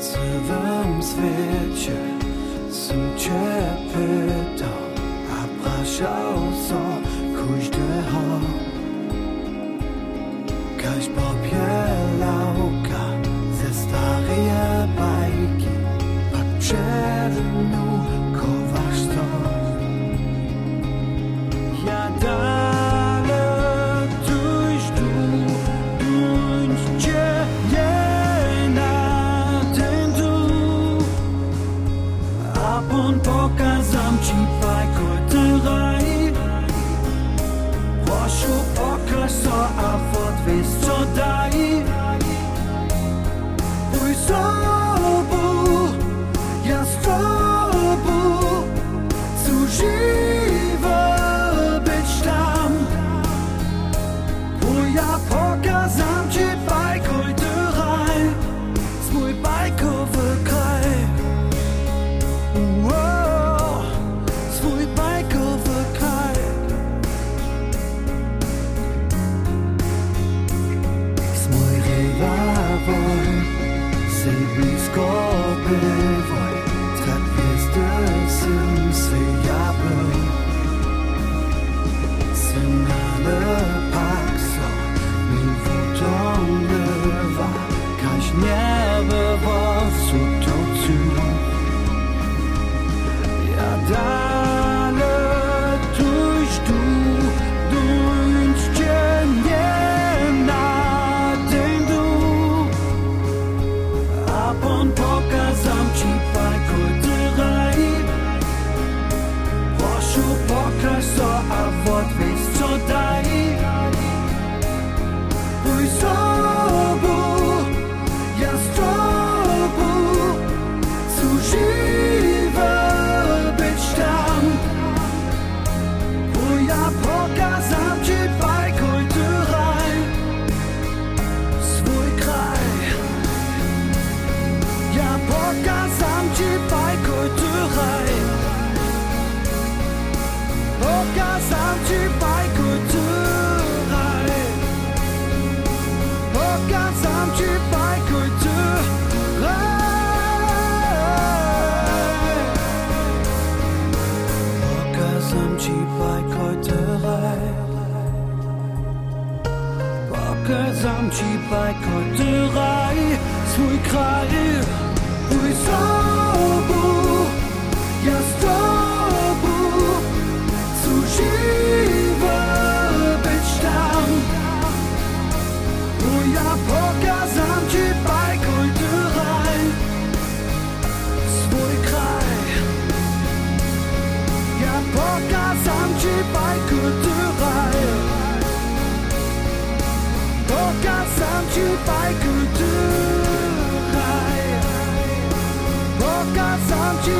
Sercem zwiecie Съм че питал А прашал со Кужде хо Каш попjelauka Ze starije bajki Pa czernu Kowasz true Gesamt i bajkotteri Svoj kraj Uj sobu Ja s tobu Zuživa Być tam Uja pokazam ci bajkotteri Svoj kraj Ja pokazam ci bajkotteri Plocka sam ci bajkę dychaj Plocka sam ci